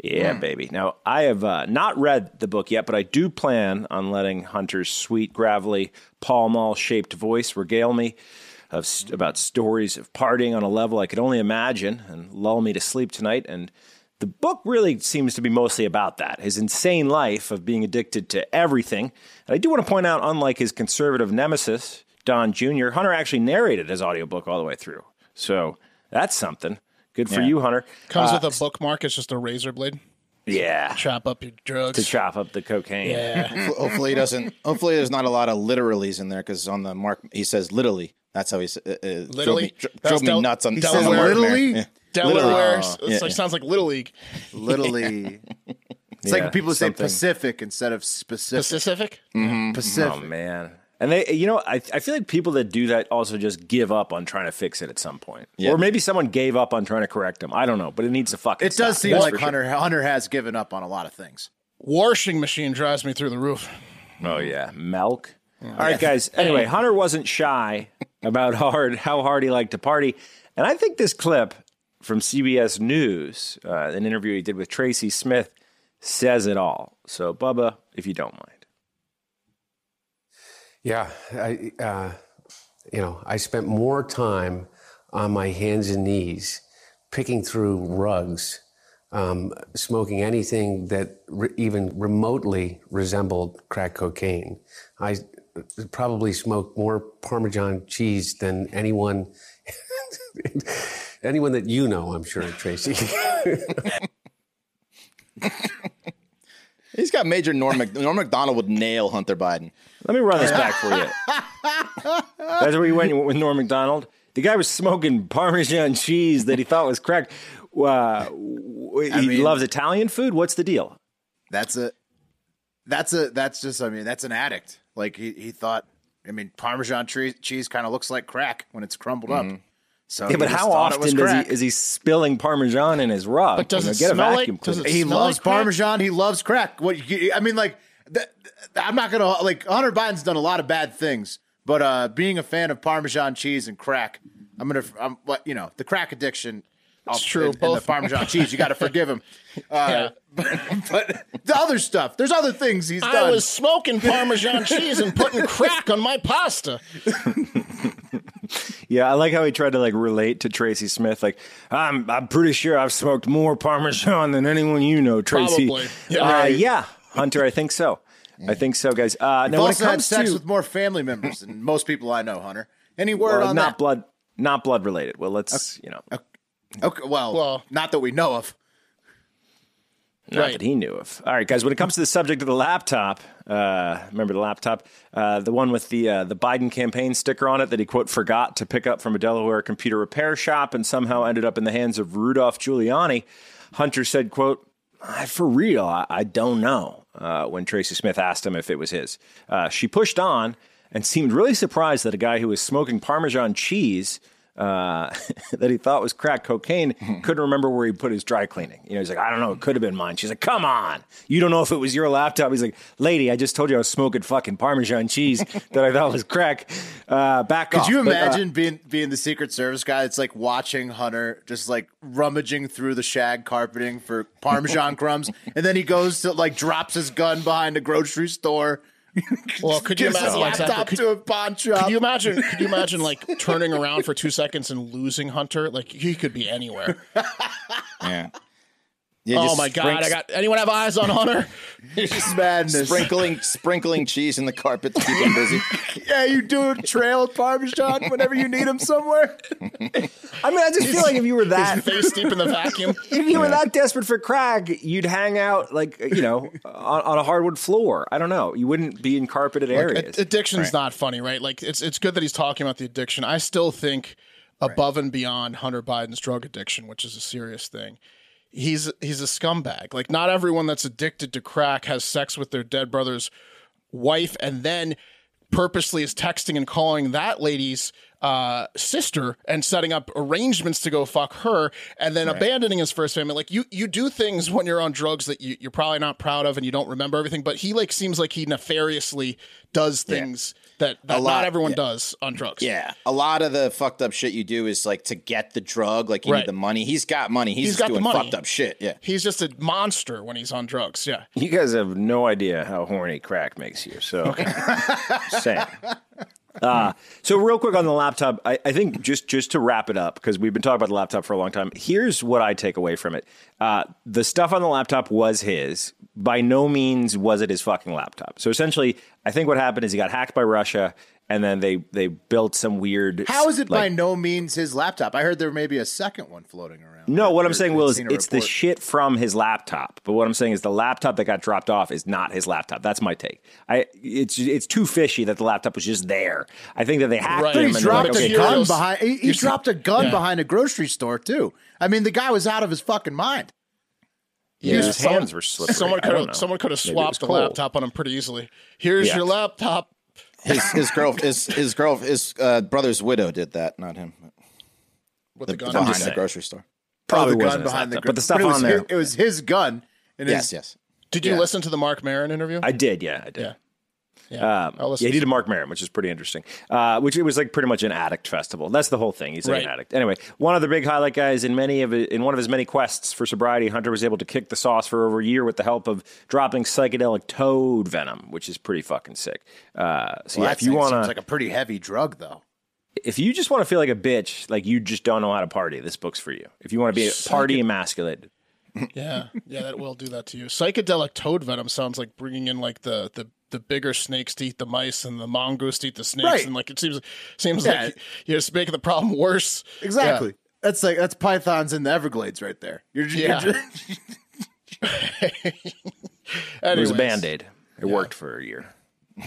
S2: Yeah, baby. Now, I have uh, not read the book yet, but I do plan on letting Hunter's sweet, gravelly, Pall Mall shaped voice regale me of st- about stories of partying on a level I could only imagine and lull me to sleep tonight. And the book really seems to be mostly about that his insane life of being addicted to everything. And I do want to point out, unlike his conservative nemesis, Don Jr., Hunter actually narrated his audiobook all the way through. So that's something. Good for you, Hunter.
S3: Comes
S2: Uh,
S3: with a bookmark. It's just a razor blade.
S2: yeah.
S3: Chop up your drugs.
S2: To chop up the cocaine.
S3: yeah.
S4: hopefully he doesn't. Hopefully there's not a lot of literallys in there because on the mark he says literally. That's how he s- uh, uh, drove
S3: Literally?
S4: me, dro- drove me
S3: Del-
S4: nuts on, on the
S3: Delaware.
S4: mark there.
S1: Literally?
S4: Yeah.
S3: Delaware.
S4: Oh,
S3: it's
S4: yeah,
S3: like
S4: yeah.
S3: sounds like Little League.
S1: Literally. It's
S2: Yeah,
S1: like when people say
S2: something.
S1: Pacific instead of specific.
S3: Pacific.
S1: Pacific.
S2: Oh man. And they, you know, I, I feel like people that do that also just give up on trying to fix it at some point,
S4: Yeah.
S2: or maybe someone gave up on trying to correct them. I don't know, but it needs to fucking.
S1: It does seem
S2: That's
S1: like
S2: for sure.
S1: Hunter Hunter has given up on a lot of things.
S3: Washing machine drives me through the roof.
S2: Oh yeah, milk. All right, guys. Anyway, Hunter wasn't shy about hard how hard he liked to party, and I think this clip from CBS News, uh, an interview he did with Tracy Smith, says it all. So, Bubba, if you don't mind.
S7: Yeah, I, uh, you know, I spent more time on my hands and knees picking through rugs, um, smoking anything that re- even remotely resembled crack cocaine. I probably smoked more Parmesan cheese than anyone, anyone that you know. I'm sure, Tracy.
S4: He's got major Norm. Mac- Norm Macdonald would nail Hunter Biden.
S2: Let me run this back for you. That's where you went with Norm Macdonald. The guy was smoking Parmesan cheese that he thought was crack. Uh, he
S1: mean-
S2: loves Italian food. What's the deal?
S1: That's a that's a that's just I mean that's an addict. Like he, he thought. I mean Parmesan tre- cheese kind of looks like crack when it's crumbled up. So
S2: Yeah, but how often does he is he spilling Parmesan in his rug?
S3: But does
S2: You know,
S3: it
S2: get a vacuum
S3: like- does
S2: cleaner.
S3: it
S1: he
S3: smell
S1: loves
S3: like crack?
S1: Parmesan. He loves crack. What I mean, like th- th- I'm not gonna like Hunter Biden's done a lot of bad things, but uh, being a fan of Parmesan cheese and crack, I'm gonna I'm what you know the crack addiction.
S3: It's true,
S1: and- and
S3: both-
S1: the Parmesan cheese. You got to forgive him. Uh,
S3: Yeah.
S1: but, but the other stuff, there's other things he's done.
S3: I was smoking Parmesan cheese and putting crack on my pasta.
S2: Yeah, I like how he tried to like relate to Tracy Smith. Like, I'm I'm pretty sure I've smoked more Parmesan than anyone you know, Tracy.
S3: Probably.
S2: Yeah,
S3: Yeah.
S2: uh, yeah Hunter. I think so. I think so, guys. Uh,
S1: You've
S2: now, when it
S1: also had
S2: comes
S1: sex
S2: to
S1: with more family members than most people I know, Hunter. Any word
S2: well,
S1: on
S2: not
S1: that?
S2: blood, not blood related. Well, let's you know,
S1: Okay, well,
S3: Well-
S1: not that we know of.
S2: not
S3: Right.
S2: that he knew of. All right, guys. When it comes to the subject of the laptop, uh, remember the laptop, uh, the one with the uh, the Biden campaign sticker on it that he quote forgot to pick up from a Delaware computer repair shop and somehow ended up in the hands of Rudolph Giuliani. Hunter said, "quote I, For real, I, I don't know." Uh, when Tracy Smith asked him if it was his, uh, she pushed on and seemed really surprised that a guy who was smoking Parmesan cheese uh, that he thought was crack cocaine couldn't remember where he put his dry cleaning. You know, he's like, I don't know, it could have been mine. She's like, come on, you don't know if it was your laptop. He's like, lady, I just told you I was smoking fucking Parmesan cheese that I thought was crack. Uh, back
S1: Could
S2: off.
S1: you
S2: But, uh,
S1: imagine being being the Secret Service guy? It's like watching Hunter just like rummaging through the shag carpeting for Parmesan crumbs, and then he goes to like drops his gun behind a grocery store.
S3: Well, could you imagine like that?
S1: laptop
S3: Could,
S1: to a pawn shop?
S3: could you imagine? Could you imagine like turning around for two seconds and losing Hunter? Like he could be anywhere.
S4: Yeah. Yeah,
S3: oh
S4: just
S3: my god! I got anyone have eyes on Hunter?
S1: just madness.
S4: sprinkling sprinkling cheese in the carpet to keep him busy.
S1: yeah, you do a trail of Parmesan whenever you need him somewhere.
S2: I mean, I just feel like if you were that
S3: Face deep in the vacuum.
S2: if you were that desperate for crack, you'd hang out like you know on, on a hardwood floor. I don't know. You wouldn't be in carpeted areas.
S3: Ad- Addiction's not funny, right? Like it's it's good that he's talking about the addiction. I still think above and beyond Hunter Biden's drug addiction, which is a serious thing. He's he's a scumbag. Like not everyone that's addicted to crack has sex with their dead brother's wife and then purposely is texting and calling that lady's uh, sister and setting up arrangements to go fuck her and then abandoning his first family like you you do things when you're on drugs that you, you're probably not proud of and you don't remember everything but he like seems like he nefariously does things that, that
S4: lot,
S3: not everyone
S4: yeah.
S3: does on drugs
S4: Yeah, a lot of the fucked up shit you do is like to get the drug. Like you
S3: Right.
S4: need the money. He's got money. He's,
S3: He's
S4: just
S3: got the
S4: doing
S3: money.
S4: fucked up shit. Yeah.
S3: he's just a monster when he's on drugs yeah
S2: You guys have no idea how horny crack makes you. So, saying. Uh, so real quick on the laptop, I, I think just just to wrap it up because we've been talking about the laptop for a long time. Here's what I take away from it: uh, the stuff on the laptop was his. By no means was it his fucking laptop. So essentially, I think what happened is he got hacked by Russia, and then they they built some weird.
S1: How is it by no means his laptop? I heard there may be a second one floating around.
S2: No, what I'm saying, Will, is
S1: seen a
S2: it's the shit from his laptop. But what I'm saying is the laptop that got dropped off is not his laptop. That's my take. I it's it's too fishy that the laptop was just there. I think that they hacked
S3: Right.
S2: him.
S1: He
S2: and
S1: dropped
S2: like,
S1: a
S2: okay,
S1: gun behind. He, he dropped a gun
S3: yeah.
S1: behind a grocery store too. I mean, the guy was out of his fucking mind.
S2: yeah, his
S3: someone-
S2: hands were slippery.
S3: someone could have someone could have
S2: Maybe it was
S3: swapped the
S2: cold.
S3: laptop on him pretty easily here's
S2: Yeah.
S3: your laptop
S4: His his girl his his girl his uh, brother's widow did that, not him.
S3: with
S4: The,
S3: the gun
S4: behind the
S2: saying.
S4: grocery store.
S2: Probably
S1: Oh, the
S2: wasn't
S1: gun behind the gr-
S2: but the stuff
S1: it was
S2: on there.
S1: His, it was his gun. And
S4: Yes,
S1: his,
S4: yes.
S3: did you
S1: Yeah.
S3: listen to the Marc Maron interview
S2: I did, yeah, I did.
S3: Yeah. Yeah.
S2: Um,
S3: I'll
S2: yeah, he
S3: to
S2: did a Marc Maron, which is pretty interesting. Uh, which it was like pretty much an addict festival. That's the whole thing. He's like an addict. Anyway, one of the big highlight guys in many of in one of his many quests for sobriety, Hunter was able to kick the sauce for over a year with the help of dropping psychedelic toad venom, which is pretty fucking sick. Uh, so
S1: Well,
S2: yeah, if you want to,
S1: like a pretty heavy drug, though.
S2: if you just want to feel like a bitch, like you just don't know how to party, this book's for you. If you want to be party emasculated.
S3: Yeah, yeah, that will do that to you. Psychedelic toad venom sounds like bringing in like the the, the bigger snakes to eat the mice and the mongoose to eat the snakes,
S1: Right.
S3: and like it seems seems
S1: Yeah.
S3: like you're just making the problem worse.
S1: Exactly. That's like that's pythons in the Everglades right there. You're just,
S3: Yeah.
S1: you're just-
S2: It was a band aid. It worked for a year.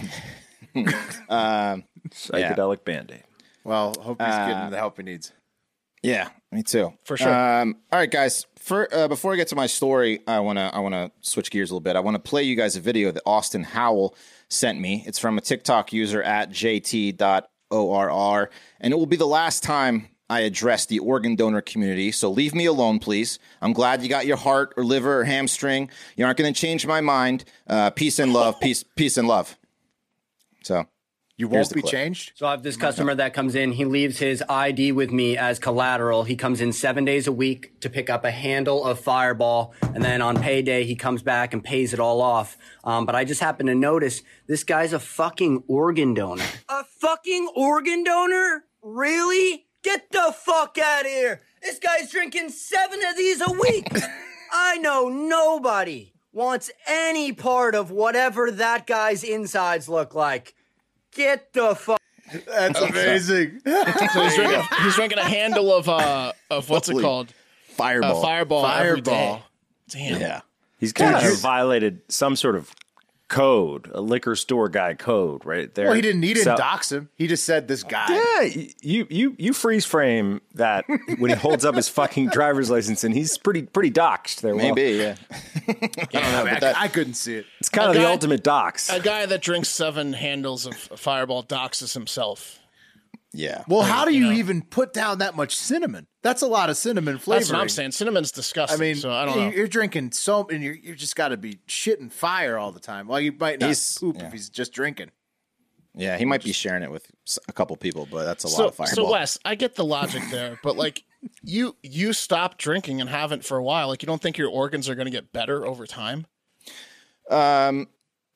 S4: Um,
S2: Psychedelic band aid.
S1: well, hope he's
S4: Uh,
S1: getting the help he needs.
S4: Yeah, me too.
S3: For sure.
S4: Um, all right, guys. For uh, before I get to my story, I wanna I wanna switch gears a little bit. I want to play you guys a video that Austin Howell sent me. It's from a TikTok user at jt.orr, and it will be the last time I address the organ donor community. So leave me alone, please. I'm glad you got your heart or liver or hamstring. You aren't going to change my mind. Uh, peace and love. Peace, peace and love. So
S1: You
S4: Here's
S1: won't be
S4: clip.
S1: changed.
S8: So I have this customer that comes in. He leaves his ID with me as collateral. He comes in seven days a week to pick up a handle of Fireball, and then on payday he comes back and pays it all off. Um, but I just happen to notice this guy's a fucking organ donor. A fucking organ donor? Really? Get the fuck out of here! This guy's drinking seven of these a week. I know nobody wants any part of whatever that guy's insides look like. Get the fuck.
S1: That's amazing.
S3: So he's, drinking, he's drinking a handle of uh of what's it called?
S4: fireball.
S3: Uh, fireball. every
S1: Fireball.
S3: day. Damn.
S4: Yeah.
S2: He's kind of violated some sort of code, a liquor store guy code, right there.
S1: well, he didn't need to
S2: So-
S1: dox him. He just said this guy.
S2: Yeah, you you you freeze frame that when he holds up his fucking driver's license, and he's pretty pretty doxed there. Will.
S4: Maybe, yeah.
S1: I, don't know,
S4: but
S1: I,
S4: that-
S1: I couldn't see it.
S2: it's kind of
S3: A
S2: the ultimate dox.
S3: A guy that drinks seven handles of Fireball doxes himself.
S4: Yeah.
S1: Well, how do you even put down that much cinnamon? That's a lot of cinnamon flavoring.
S3: That's what I'm saying. Cinnamon's disgusting.
S1: I
S3: disgusting.
S1: mean,
S3: so I don't
S1: you-
S3: know.
S1: you're drinking so, and you're you just got to be shitting fire all the time. Well, you might not
S4: He's-
S1: poop
S4: yeah.
S1: if he's just drinking.
S4: Yeah, he might be sharing it with a couple people, but that's a lot of fireball.
S3: so Wes, I get the logic there, but like you you stopped drinking and haven't for a while. Like you don't think your organs are going to get better over time?
S4: Um, th-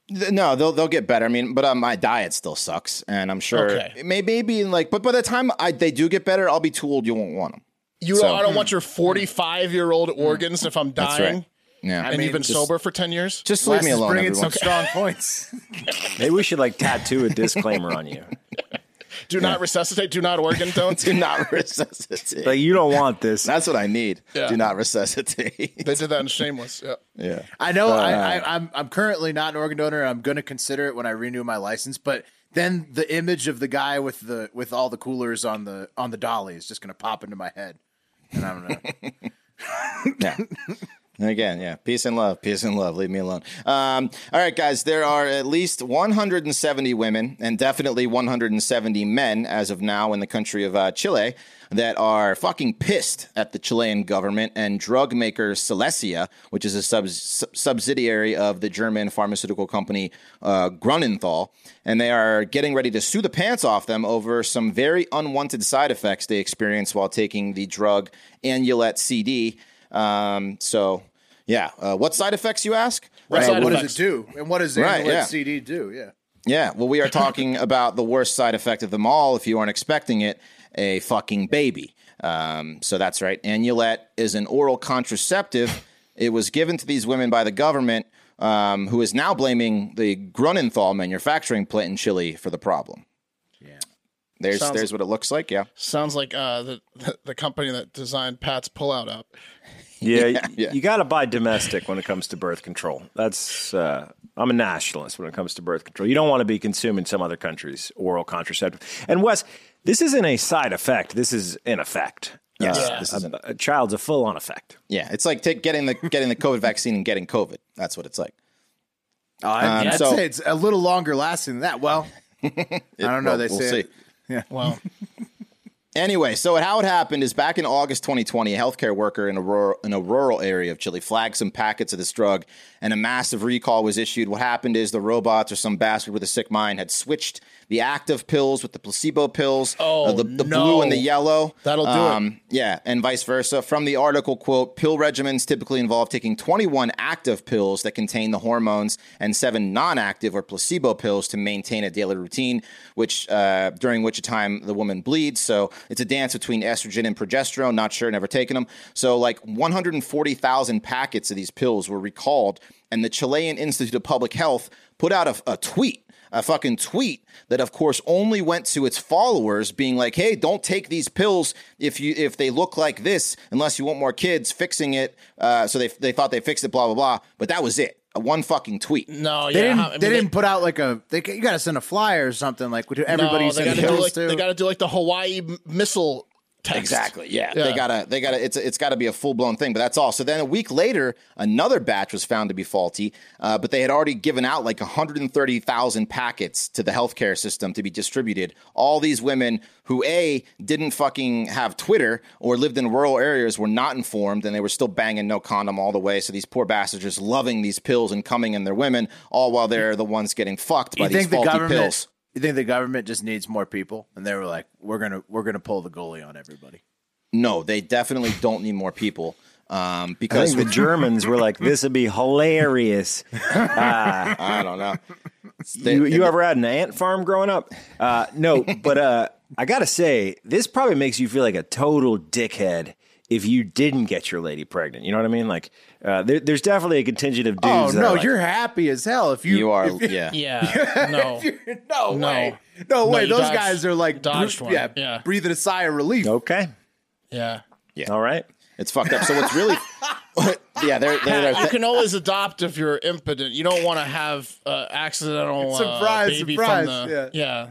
S4: no, they'll they'll get better. I mean, but uh, my diet still sucks, and I'm sure
S3: Okay.
S4: it may maybe like. But by the time I, they do get better, I'll be too old. You won't want them.
S3: You
S4: So-
S3: I don't want your 45 year old organs if I'm
S4: That's
S3: dying
S4: right. Yeah,
S3: and you've been
S4: just,
S3: sober for 10 years.
S4: Just
S1: Wes
S4: leave me alone,
S1: bringing some strong points.
S2: Maybe we should like tattoo a disclaimer on you.
S3: Do not resuscitate. Do not organ don't.
S4: do not resuscitate.
S2: Like you don't want this.
S4: That's what I need.
S3: Yeah.
S4: Do not resuscitate.
S3: They did that in Shameless. Yeah.
S4: yeah.
S1: I know. I,
S4: Uh,
S1: I, I'm I'm currently not an organ donor. I'm going to consider it when I renew my license. But then the image of the guy with the with all the coolers on the on the dolly is just going to pop into my head, and I'm gonna.
S4: Yeah. Again, yeah. Peace and love. Peace and love. Leave me alone. Um, all right, guys. There are at least 170 women and definitely 170 men as of now in the country of uh, Chile that are fucking pissed at the Chilean government and drug maker Silesia, which is a sub- subsidiary of the German pharmaceutical company uh, Grunenthal. And they are getting ready to sue the pants off them over some very unwanted side effects they experience while taking the drug Anulette CD. Um, so, yeah. Uh, what side effects, you ask?
S1: Right.
S3: side
S1: what does it do? And what does the
S4: Right, yeah.
S1: CD do? Yeah.
S4: Yeah, well, we are talking about the worst side effect of them all. If you aren't expecting it, a fucking baby. Um, so that's right. Anulette is an oral contraceptive. It was given to these women by the government, um, who is now blaming the Grunenthal manufacturing plant in Chile for the problem. Yeah, there's
S3: Sounds-
S4: there's what it looks like. Yeah,
S3: Sounds like uh, the, the the company that designed Pat's pullout app.
S2: Yeah,
S4: Yeah, yeah.
S2: you got to buy domestic when it comes to birth control. That's uh, I'm a nationalist when it comes to birth control. You don't want to be consuming some other country's oral contraceptive. And Wes, this isn't a side effect. This is an effect.
S4: Yes,
S2: Uh,
S4: this is
S2: a, a child's a full on effect.
S4: yeah. It's like take, getting the getting the COVID vaccine and getting COVID. That's what it's like.
S1: I,
S4: Um,
S1: I'd
S4: so-
S1: say it's a little longer lasting than that. Well, I don't know.
S4: Well,
S1: they
S4: we'll
S1: say it-
S3: Well,
S4: Anyway, so how it happened is back in August 2020, a healthcare worker in a rural, in a rural area of Chile flagged some packets of this drug, and a massive recall was issued. What happened is the robots or some bastard with a sick mind had switched the active pills with the placebo pills,
S3: Oh,
S4: uh, the, the
S3: no.
S4: blue and the yellow.
S3: That'll do it.
S4: it. Yeah, and vice versa. From the article, quote, pill regimens typically involve taking 21 active pills that contain the hormones and seven non-active or placebo pills to maintain a daily routine, which uh, during which time the woman bleeds. So it's a dance between estrogen and progesterone. Not sure, never taken them. So like 140,000 packets of these pills were recalled, and the Chilean Institute of Public Health put out a, a tweet a fucking tweet that of course only went to its followers being like hey don't take these pills if you if they look like this unless you want more kids fixing it uh, so they, they thought they fixed it blah blah blah but that was it one fucking tweet
S3: No,
S1: They
S3: yeah,
S1: didn't.
S3: I mean,
S1: they didn't put out like a. They, you got to send a flyer or something like to everybody.
S3: no,
S1: you
S3: they
S1: send
S3: got to do
S1: pills
S3: like
S1: to.
S3: they got to do like the Hawaii missile text.
S4: Exactly. Yeah.
S3: Yeah.
S4: They gotta. They gotta. It's it's got to be a full blown thing. But that's all. So then a week later, another batch was found to be faulty. Uh, but they had already given out like 130,000 packets to the healthcare system to be distributed. All these women who a didn't fucking have Twitter or lived in rural areas were not informed, and they were still banging no condom all the way. So these poor bastards just loving these pills and coming in their women, all while they're the ones getting fucked by
S1: you
S4: these
S1: think the government?
S4: pills.
S1: You think the government just needs more people? And they were like, "We're gonna we're gonna pull the goalie on everybody."
S4: No, they definitely don't need more people. Um, because
S2: the Germans were like, "This would be hilarious."
S4: I don't know.
S2: you you ever had an ant farm growing up? Uh, no, but uh, I gotta say, this probably makes you feel like a total dickhead if you didn't get your lady pregnant. You know what I mean? Like, uh, there, there's definitely a contingent of dudes.
S1: Oh no,
S2: like,
S1: you're happy as hell if you
S4: You are,
S1: if
S4: yeah.
S3: Yeah, no.
S1: no,
S3: No.
S1: way, no way.
S3: you
S1: Those
S3: dodged-
S1: guys are like,
S3: dodged
S1: bre-
S3: one.
S1: yeah,
S3: Yeah.
S1: breathing a sigh of relief.
S2: okay,
S3: Yeah. Yeah.
S2: All right.
S4: It's fucked up. So what's really, yeah, they're they're,
S3: you can always adopt if you're impotent. You don't want to have uh, accidental uh,
S1: Surprise,
S3: baby
S1: surprise,
S3: From the, yeah.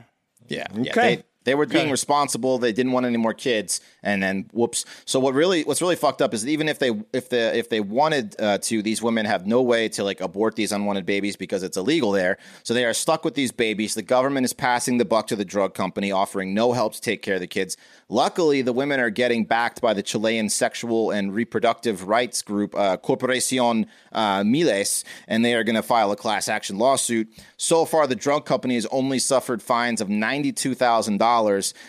S4: yeah, yeah.
S2: Okay.
S4: They, they were being responsible. They didn't want any more kids, and then whoops. So what really, what's really fucked up is that even if they, if the, if they wanted uh, to, these women have no way to like abort these unwanted babies because it's illegal there. So they are stuck with these babies. The government is passing the buck to the drug company, offering no help to take care of the kids. Luckily, the women are getting backed by the Chilean sexual and reproductive rights group, uh, Corporacion uh, Miles, and they are going to file a class action lawsuit. So far, the drug company has only suffered fines of ninety-two thousand dollars,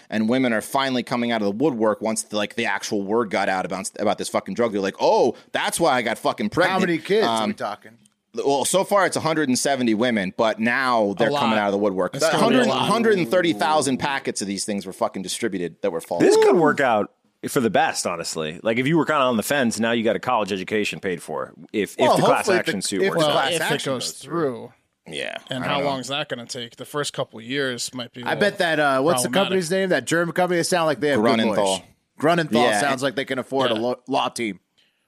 S4: and women are finally coming out of the woodwork once the, like the actual word got out about about this fucking drug. They're like, "Oh, that's why I got fucking pregnant."
S1: How many kids are
S4: Um,
S1: we talking?
S4: well, so far it's 170 women, but now they're coming out of the woodwork.
S3: It's gonna be a
S4: 100 130,000 packets of these things were fucking distributed that were false.
S2: This could work out for the best, honestly. Like if you were kind of on the fence, now you got a college education paid for. If
S1: Well,
S2: if the class
S1: hopefully if the-
S2: action suit
S1: if
S2: works
S1: the
S2: out.
S3: Well,
S1: class
S3: if it
S1: action
S3: goes
S1: goes
S3: through,
S4: yeah.
S3: and
S4: I
S3: how long is that going to take? The first couple years might be.
S1: I bet that uh, what's the company's name? That German company. They sound like they have good
S4: Grunenthal.
S1: Grunenthal
S4: Yeah.
S1: sounds like they can afford a
S3: Yeah.
S1: lo- law team.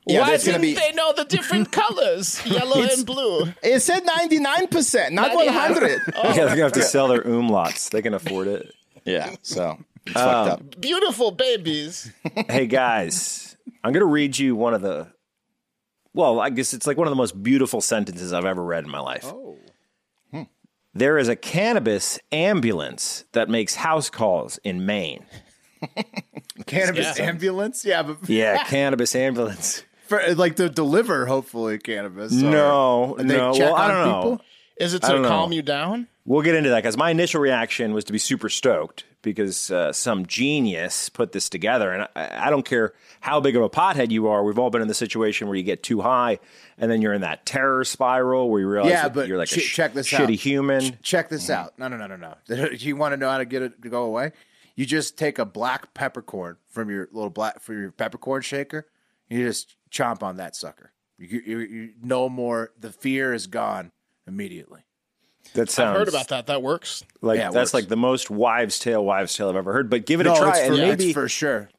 S4: Yeah,
S3: Why
S4: there's
S3: didn't
S4: be-
S3: they know the different colors, yellow and blue?
S4: It said 99%, not 100.
S2: yeah, they're gonna have to sell their umlauts. They can afford it.
S4: yeah, so it's
S1: Um,
S4: fucked up.
S3: Beautiful babies.
S2: hey guys, I'm gonna read you one of the. Well, I guess it's like one of the most beautiful sentences I've ever read in my life. Oh. There is a cannabis ambulance that makes house calls in Maine.
S1: Cannabis
S3: Yeah.
S1: ambulance. Yeah, but
S2: Yeah, cannabis ambulance.
S1: for, like to deliver hopefully cannabis.
S2: No,
S1: they
S2: no.
S1: check
S2: Well, I don't know.
S3: Is it to
S2: don't know.
S3: calm you down?
S2: We'll get into that because my initial reaction was to be super stoked because uh, some genius put this together. And I, I don't care how big of a pothead you are. We've all been in the situation where you get too high and then you're in that terror spiral where you realize
S1: yeah, but
S2: you're like a sh-
S1: check this
S2: shitty
S1: out.
S2: human.
S1: Ch- check this out. No, no, no, no, no. You want to know how to get it to go away? You just take a black peppercorn from your little black for your peppercorn shaker. You just chomp on that sucker. You, you, you no more. The fear is gone immediately.
S2: That sounds
S3: I've heard about that. That works.
S2: like
S1: Yeah,
S2: that's
S1: works.
S2: like the most wives' tale wives' tale I've ever heard. But give it
S1: no,
S2: a try,
S1: it's for,
S2: and
S1: yeah,
S2: maybe
S1: it's for sure.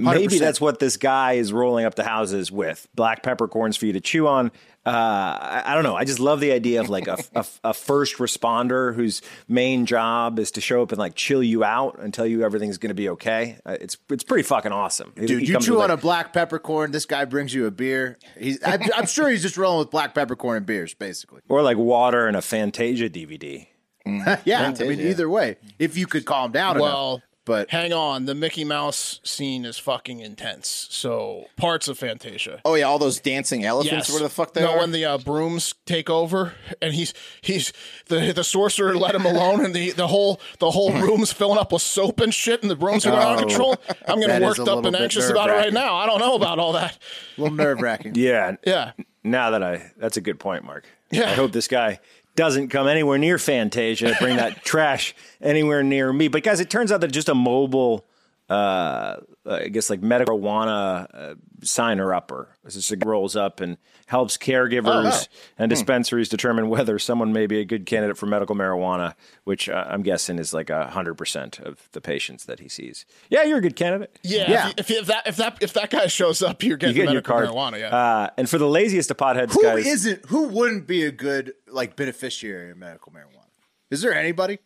S2: Maybe
S1: 100%.
S2: that's what this guy is rolling up the houses with black peppercorns for you to chew on. Uh, I, I don't know. I just love the idea of like a, a, a first responder whose main job is to show up and like chill you out and tell you everything's going to be okay. Uh, it's it's pretty fucking awesome,
S1: Dude,
S2: he
S1: you
S2: comes
S1: chew on
S2: like-
S1: a black peppercorn. This guy brings you a beer. He's, I'm, I'm sure he's just rolling with black peppercorn and beers, basically.
S2: or like water and a Fantasia DVD.
S1: yeah, I mean, either way, if you could calm down
S3: Well,
S1: enough. But
S3: Hang on, the Mickey Mouse scene is fucking intense. So parts of Fantasia.
S4: Oh yeah, all those dancing elephants. Where the fuck they
S3: no,
S4: are?
S3: when the uh, brooms take over, and he's he's the the sorcerer let him alone, and the, the whole the whole room's filling up with soap and shit, and the brooms are going out of
S1: Oh,
S3: control. I'm getting worked up and anxious about it right now. I don't know about all that.
S1: a little nerve wracking.
S2: Yeah.
S3: Yeah,
S2: Now that I, that's a good point, Mark.
S3: Yeah.
S2: I hope this guy doesn't come anywhere near Fantasia, bring that trash anywhere near me. But guys, it turns out that just a mobile, uh, I guess like medical marijuana uh, signer upper. This is rolls up and helps caregivers and dispensaries determine whether someone may be a good candidate for medical marijuana, which uh, I'm guessing is like a hundred percent of the patients that he sees. Yeah, you're a good candidate.
S3: yeah.
S1: Yeah.
S3: If, if that if that if that guy shows up, you're
S2: You
S3: getting
S2: get your
S3: medical
S2: card.
S3: marijuana. Yeah.
S2: Uh, and for the laziest of potheads,
S1: Who
S2: guys,
S1: not Who wouldn't be a good like beneficiary of medical marijuana? Is there anybody?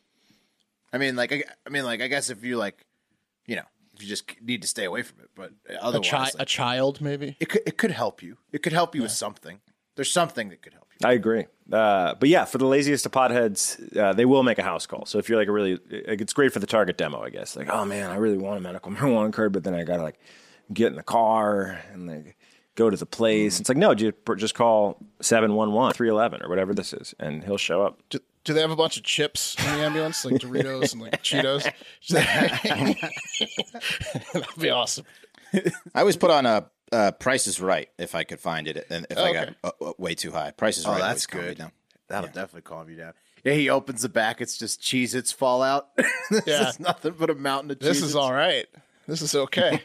S1: I mean, like, I, I mean, like, I guess if you like, you know, if you just need to stay away from it, but
S3: a,
S1: otherwise,
S3: chi-
S1: like,
S3: a child, maybe.
S1: it could it could help you. It could help you with something. There's something that could help you.
S2: I agree. Uh, but yeah, for the laziest of potheads, uh, they will make a house call. So if you're like a really, it's great for the target demo, I guess. Like, oh man, I really want a medical marijuana card, but then I gotta like get in the car and like go to the place. It's like no, just just call 711 311 or whatever this is, and he'll show up.
S3: Do, do they have a bunch of chips in the ambulance, like Doritos and like Cheetos? That'd be awesome.
S4: I always put on a uh, Price is Right if I could find it, and if I got
S3: Okay.
S4: uh, uh, way too high. Price is
S1: Oh,
S4: Right.
S1: that's
S4: always calm me
S1: good.
S4: down.
S1: That'll definitely calm you down. Yeah, he opens the back. It's just Cheez-Its fall out. this
S3: Yeah.
S1: is nothing but a mountain of cheese.
S3: This
S1: Cheez-Its.
S3: is all right. This is okay.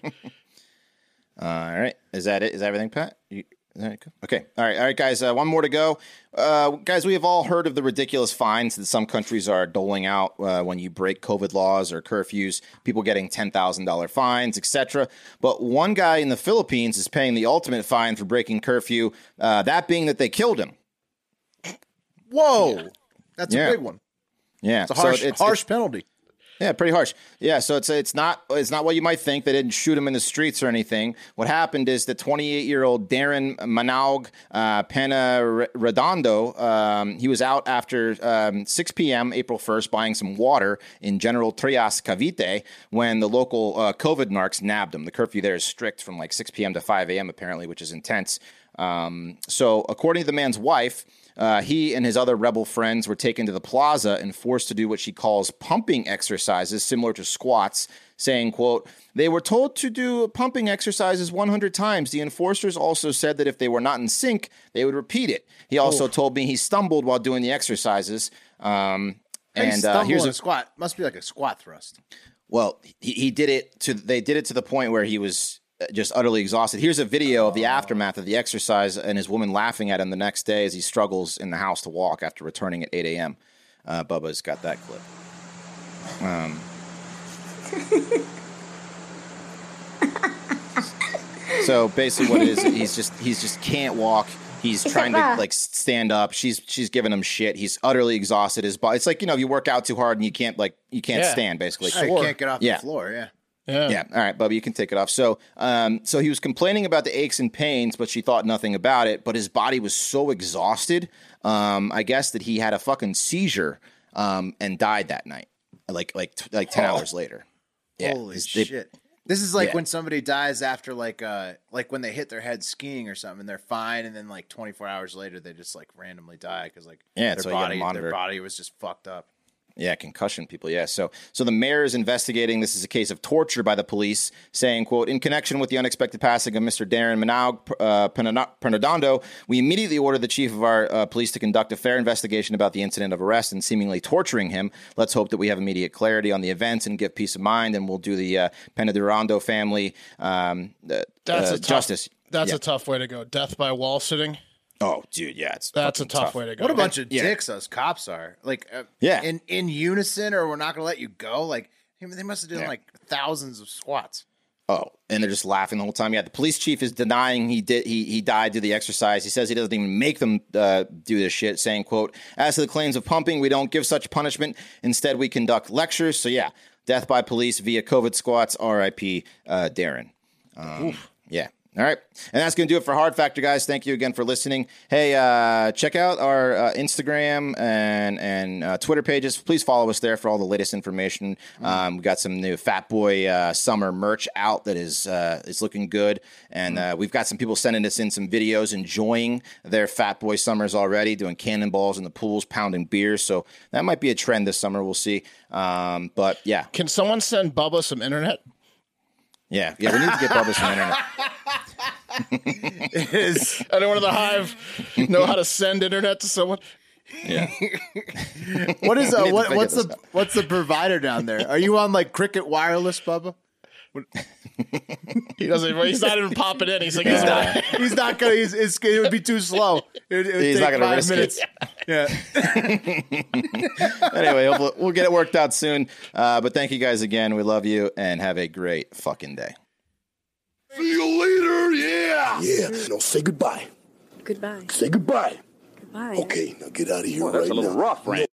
S4: All right, is that it? Is that everything, Pat? You, is that it? Okay, all right, all right, guys. Uh, one more to go, uh, guys. We have all heard of the ridiculous fines that some countries are doling out uh, when you break COVID laws or curfews. People getting ten thousand dollar fines, etc. But one guy in the Philippines is paying the ultimate fine for breaking curfew. Uh, that being that they killed him.
S1: Whoa, that's
S4: Yeah.
S1: a big one.
S4: Yeah,
S1: It's a harsh,
S4: so it's,
S1: harsh penalty.
S4: Yeah, pretty harsh. Yeah, so it's it's not it's not what you might think. They didn't shoot him in the streets or anything. What happened is the 28 year old Darren Manaog uh, Peñaredondo. Um, he was out after um, 6 p.m. April 1st buying some water in General Trias Cavite when the local uh, COVID narcs nabbed him. The curfew there is strict from like 6 p.m. to 5 a.m. apparently, which is intense. Um, so according to the man's wife. Uh, he and his other rebel friends were taken to the plaza and forced to do what she calls pumping exercises similar to squats saying quote they were told to do pumping exercises 100 times the enforcers also said that if they were not in sync they would repeat it he also told me he stumbled while doing the exercises um, and uh, here's a
S1: squat. Must be like a squat thrust.
S4: well, he, he did it to. They did it to the point where he was just utterly exhausted. Here's a video of the aftermath of the exercise and his woman laughing at him the next day as he struggles in the house to walk after returning at 8 a.m. Uh, Bubba's got that clip. Um, so basically, what it is he's just he's just can't walk. He's trying to like stand up. She's she's giving him shit. He's utterly exhausted. His body. It's like you know, you work out too hard and you can't like you can't
S3: Yeah.
S4: stand. Basically,
S1: I can't get off
S4: Yeah.
S1: the floor. Yeah.
S3: Yeah.
S4: yeah. All right, Bubba, you can take it off. So, um, so he was complaining about the aches and pains, but she thought nothing about it. But his body was so exhausted, um, I guess that he had a fucking seizure um, and died that night, like like like ten hours later. Yeah,
S1: Holy
S4: his- they-
S1: shit. This is like
S4: Yeah.
S1: when somebody dies after like uh like when they hit their head skiing or something, and they're fine, and then like 24 hours later they just like randomly die because like
S4: Yeah,
S1: their
S4: so you gotta
S1: body their body was just fucked up.
S4: Yeah, concussion people. Yeah. So, so the mayor is investigating. This is a case of torture by the police, saying, "quote In connection with the unexpected passing of Mr. Darren Manaog uh, we immediately ordered the chief of our uh, police to conduct a fair investigation about the incident of arrest and seemingly torturing him. Let's hope that we have immediate clarity on the events and give peace of mind, and we'll do the uh, Pernodondo family um, uh,
S3: That's
S4: uh,
S3: tough,
S4: justice."
S3: That's
S4: Yeah.
S3: a tough way to go. Death by wall sitting.
S4: Oh, dude, yeah, it's
S3: That's a
S4: fucking
S3: tough, way to go.
S1: What a bunch of
S4: Yeah.
S1: dicks those cops are. Like uh,
S4: Yeah.
S1: in in unison, or we're not gonna let you go. Like they must have done
S4: Yeah.
S1: like thousands of squats.
S4: Oh, and they're just laughing the whole time. Yeah, the police chief is denying he did he he died due to the exercise. He says he doesn't even make them uh, do this shit, saying, "quote As to the claims of pumping, we don't give such punishment. Instead, we conduct lectures." So yeah, death by police via COVID squats. R.I.P. Uh, Darren. Um, yeah. All right. And that's going to do it for Hard Factor, guys. Thank you again for listening. Hey, uh, check out our uh, Instagram and, and uh, Twitter pages. Please follow us there for all the latest information. Um, we got some new Fat Boy uh, summer merch out that is uh, is looking good. And uh, we've got some people sending us in some videos enjoying their Fat Boy summers already, doing cannonballs in the pools, pounding beers. So that might be a trend this summer. We'll see. Um, but yeah.
S3: Can someone send Bubba some internet?
S4: Yeah. Yeah. We need to get Bubba some internet.
S1: Is
S3: Anyone in the hive know how to send internet to someone?
S4: Yeah.
S1: what is uh, what, what's the
S4: out.
S1: what's the provider down there? Are you on like Cricket Wireless, Bubba?
S3: He doesn't. He's not even popping in. He's like, he's not.
S1: He's not gonna. He's, it's, it would be too slow. It, it would
S4: He's
S1: take
S4: not gonna
S1: five
S4: risk it.
S1: minutes. Yeah.
S4: anyway, hopefully we'll get it worked out soon. Uh, but thank you guys again. We love you and have a great fucking day.
S6: See you later, yeah. Yeah. No, say goodbye.
S9: Goodbye.
S6: Say goodbye.
S9: Goodbye.
S6: Okay, now get out of here
S10: Well, that's
S6: right
S10: a little
S6: now.
S10: rough, Randy.